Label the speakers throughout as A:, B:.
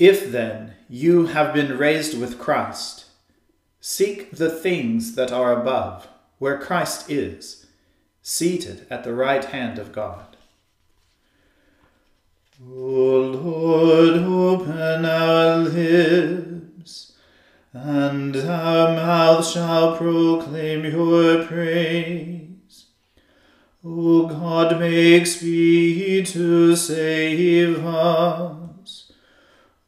A: If then you have been raised with Christ, seek the things that are above, where Christ is, seated at the right hand of God.
B: O Lord, open our lips, and our mouth shall proclaim your praise. O God, make speed to save us.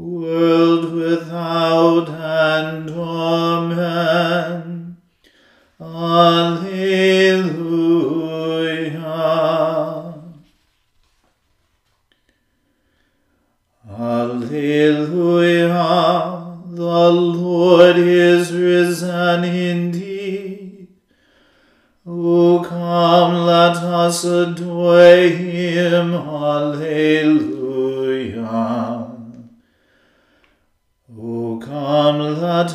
B: world without end. Amen. Alleluia. Alleluia. The Lord is risen indeed. O come, let us adore him. Alleluia. O come, let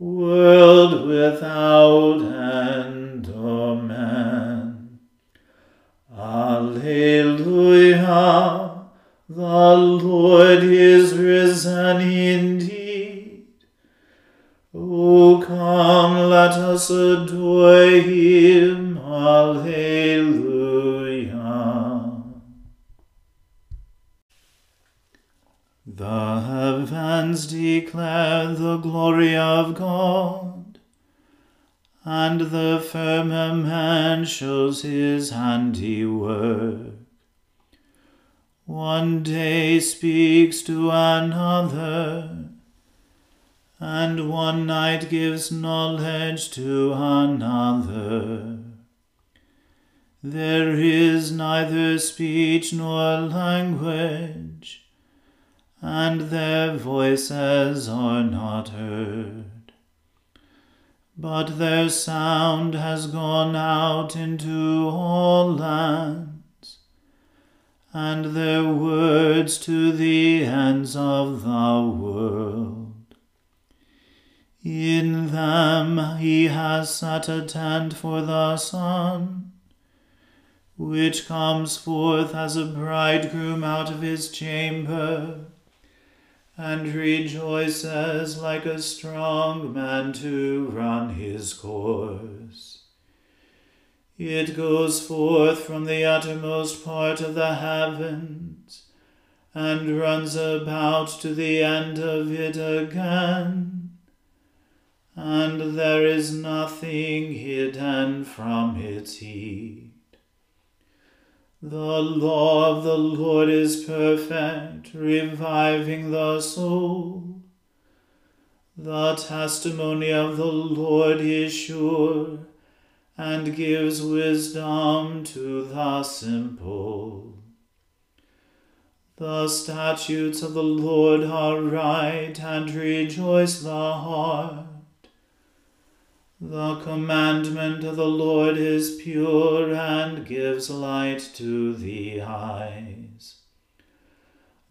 B: world without end. Amen. Alleluia. The Lord is risen indeed. O come, let us adore him. Alleluia. The heavens declare the glory of God, and the firmament shows his handiwork. One day speaks to another, and one night gives knowledge to another. There is neither speech nor language, and their voices are not heard. But their sound has gone out into all lands, and their words to the ends of the world. In them he has set a tent for the sun, which comes forth as a bridegroom out of his chamber, and rejoices like a strong man to run his course. It goes forth from the uttermost part of the heavens, and runs about to the end of it again. And there is nothing hidden from its heat. The law of the Lord is perfect, reviving the soul. The testimony of the Lord is sure and gives wisdom to the simple. The statutes of the Lord are right and rejoice the heart. The commandment of the Lord is pure and gives light to the eyes.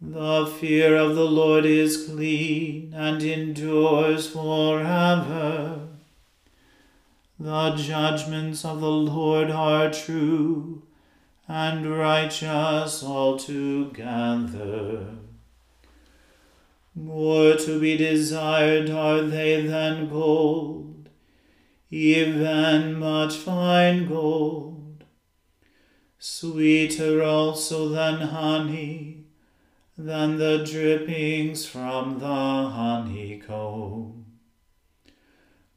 B: The fear of the Lord is clean and endures forever. The judgments of the Lord are true and righteous altogether. More to be desired are they than gold, even much fine gold. Sweeter also than honey, than the drippings from the honeycomb.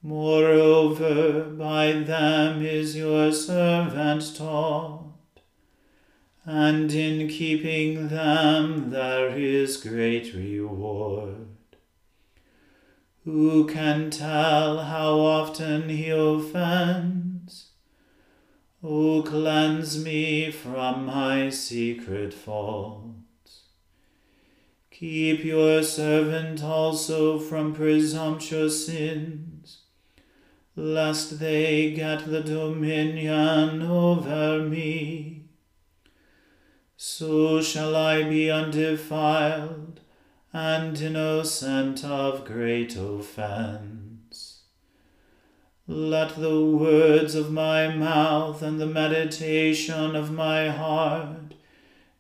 B: Moreover, by them is your servant taught, and in keeping them there is great reward. Who can tell how often he offends? O cleanse me from my secret faults. Keep your servant also from presumptuous sins lest they get the dominion over me. So shall I be undefiled and innocent of great offense. Let the words of my mouth and the meditation of my heart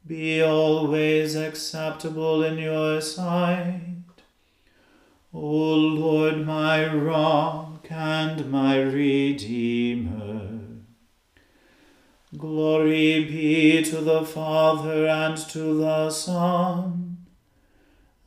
B: be always acceptable in your sight. O Lord, my rock and my Redeemer. Glory be to the Father and to the Son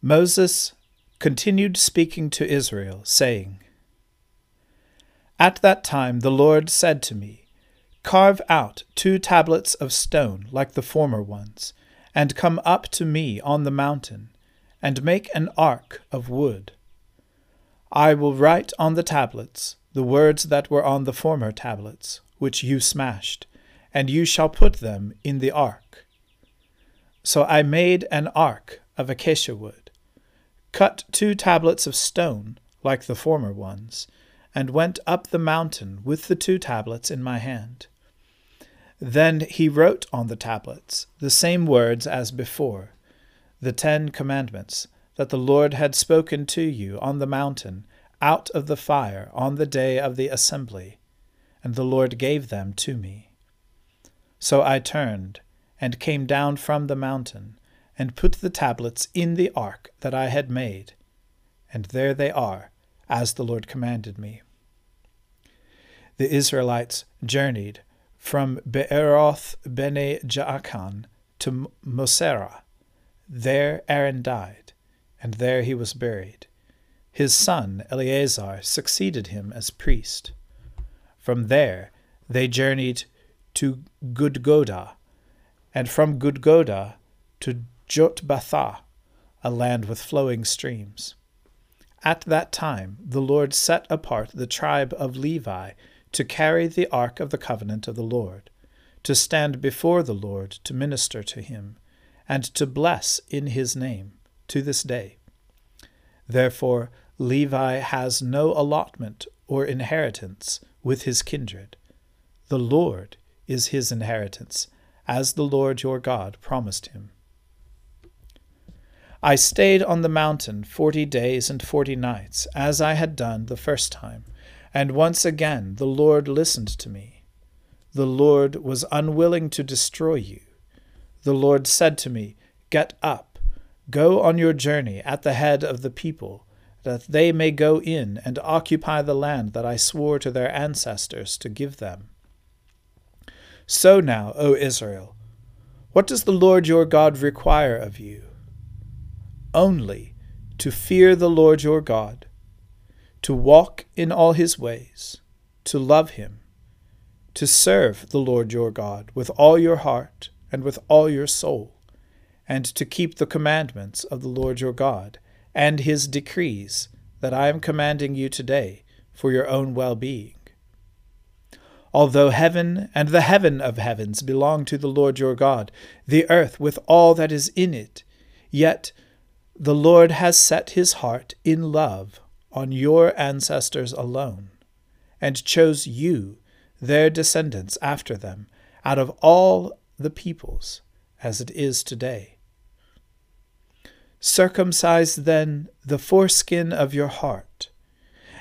A: Moses continued speaking to Israel, saying, At that time the Lord said to me, Carve out two tablets of stone like the former ones, and come up to me on the mountain, and make an ark of wood. I will write on the tablets the words that were on the former tablets, which you smashed, and you shall put them in the ark. So I made an ark of acacia wood, cut two tablets of stone, like the former ones, and went up the mountain with the two tablets in my hand. Then he wrote on the tablets the same words as before, the Ten Commandments that the Lord had spoken to you on the mountain out of the fire on the day of the assembly, and the Lord gave them to me. So I turned and came down from the mountain, and put the tablets in the ark that I had made, and there they are, as the Lord commanded me. The Israelites journeyed from Beeroth bene Jaakan to Moserah. There Aaron died and there he was buried. His son Eleazar succeeded him as priest. From there they journeyed to Gudgodah, and from Gudgodah to Jotbathah, a land with flowing streams. At that time the Lord set apart the tribe of Levi to carry the ark of the covenant of the Lord, to stand before the Lord to minister to him, and to bless in his name to this day. Therefore, Levi has no allotment or inheritance with his kindred. The Lord is his inheritance, as the Lord your God promised him. I stayed on the mountain forty days and forty nights, as I had done the first time, and once again the Lord listened to me. The Lord was unwilling to destroy you. The Lord said to me, Get up, go on your journey at the head of the people, that they may go in and occupy the land that I swore to their ancestors to give them. So now, O Israel, what does the Lord your God require of you? Only to fear the Lord your God, to walk in all his ways, to love him, to serve the Lord your God with all your heart and with all your soul, and to keep the commandments of the Lord your God and his decrees that I am commanding you today for your own well being. Although heaven and the heaven of heavens belong to the Lord your God, the earth with all that is in it, yet the Lord has set his heart in love on your ancestors alone, and chose you, their descendants after them, out of all the peoples, as it is today. Circumcise then the foreskin of your heart,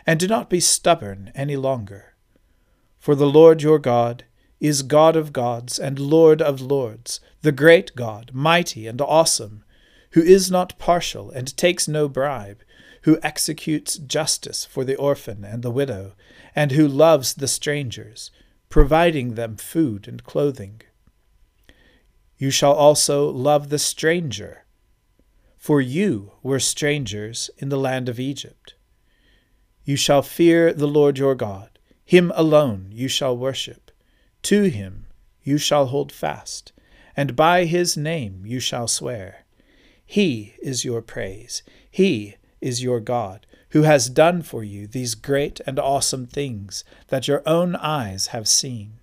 A: and do not be stubborn any longer. For the Lord your God is God of gods and Lord of lords, the great God, mighty and awesome who is not partial and takes no bribe, who executes justice for the orphan and the widow, and who loves the strangers, providing them food and clothing. You shall also love the stranger, for you were strangers in the land of Egypt. You shall fear the Lord your God, him alone you shall worship. To him you shall hold fast, and by his name you shall swear. He is your praise. He is your God, who has done for you these great and awesome things that your own eyes have seen.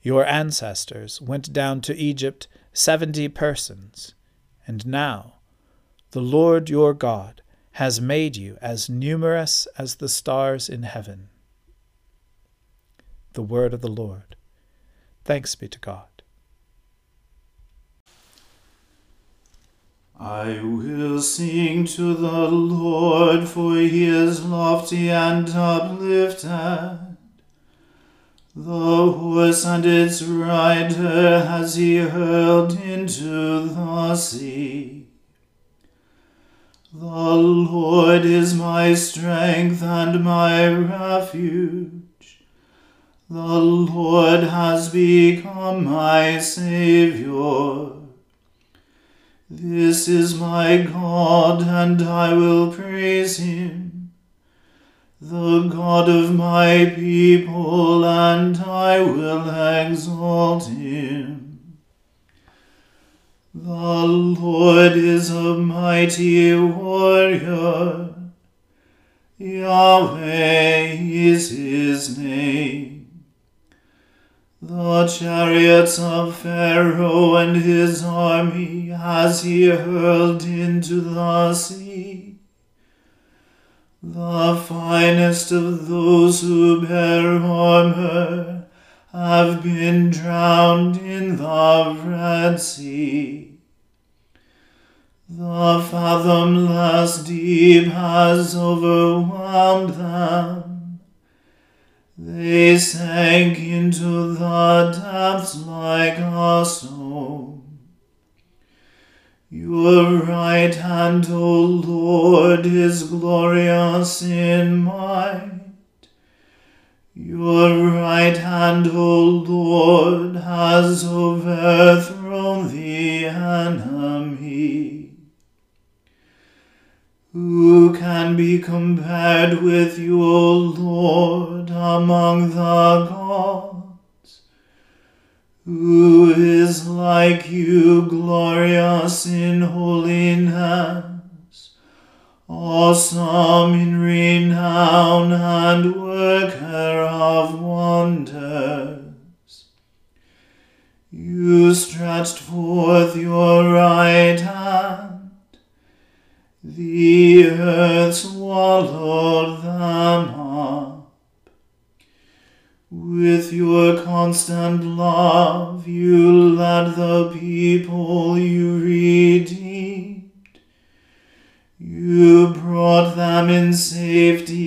A: Your ancestors went down to Egypt seventy persons, and now the Lord your God has made you as numerous as the stars in heaven. The word of the Lord. Thanks be to God.
B: I will sing to the Lord, for he is lofty and uplifted. The horse and its rider has he hurled into the sea. The Lord is my strength and my refuge. The Lord has become my Saviour. This is my God, and I will praise him, the God of my people, and I will exalt him. The Lord is a mighty warrior, Yahweh is his name. The chariots of Pharaoh and his army has he hurled into the sea. The finest of those who bear armor have been drowned in the Red Sea. The fathomless deep has overwhelmed them. They sank into the depths like a stone. Your right hand, O Lord, is glorious in might. Your right hand, O Lord, has overthrown the enemy. Who can be compared with you, O Lord, among the gods? Who is like you, glorious in holiness, awesome in renown, and worker of wonders? You stretched forth your right hand the earth swallowed them up. With your constant love you led the people you redeemed. You brought them in safety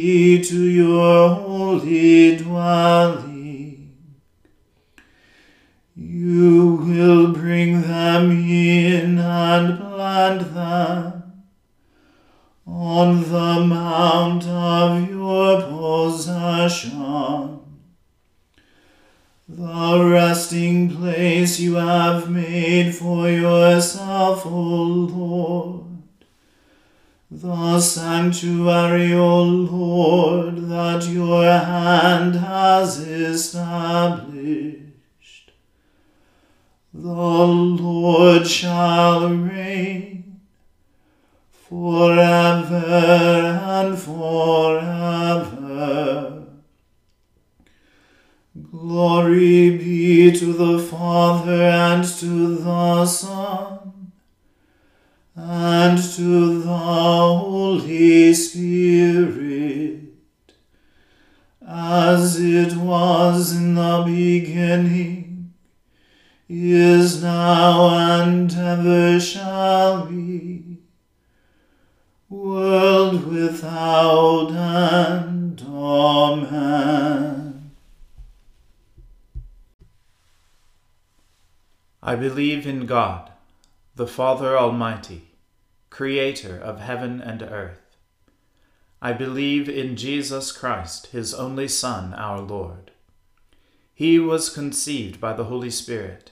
B: The Lord shall reign forever and forever. Glory be to the Father and to the Son and to the Holy Spirit, as it was in the beginning, is now, and ever shall be, world without end. Amen.
A: I believe in God, the Father Almighty, creator of heaven and earth. I believe in Jesus Christ, his only Son, our Lord. He was conceived by the Holy Spirit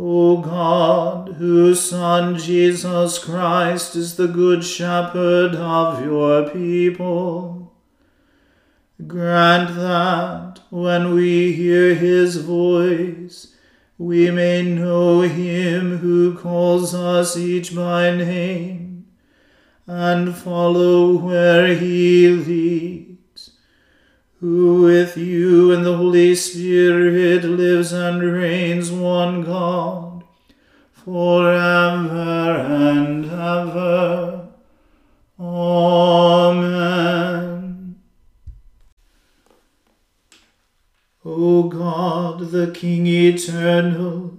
B: O God, whose Son Jesus Christ is the Good Shepherd of your people, grant that, when we hear his voice, we may know him who calls us each by name, and follow where he leads, who with you and the Holy Spirit lives and reigns one God, forever and ever. Amen. O God, the King eternal,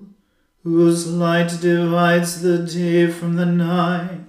B: whose light divides the day from the night,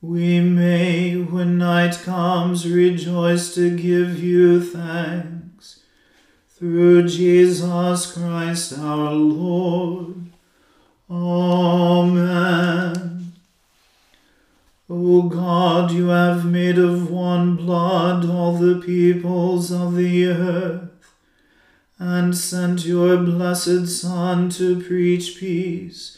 B: we may, when night comes, rejoice to give you thanks. Through Jesus Christ our Lord. Amen. O God, you have made of one blood all the peoples of the earth, and sent your blessed Son to preach peace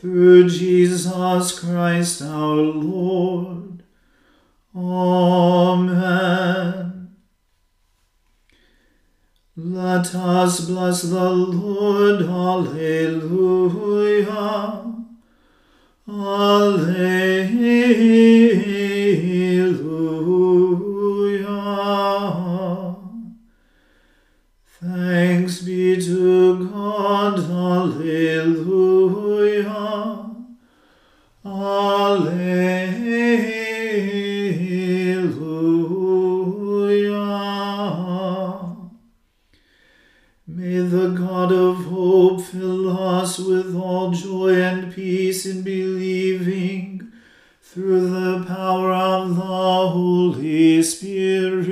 B: Through Jesus Christ our Lord. Amen. Let us bless the Lord. Alleluia. Alleluia. Us with all joy and peace in believing through the power of the Holy Spirit.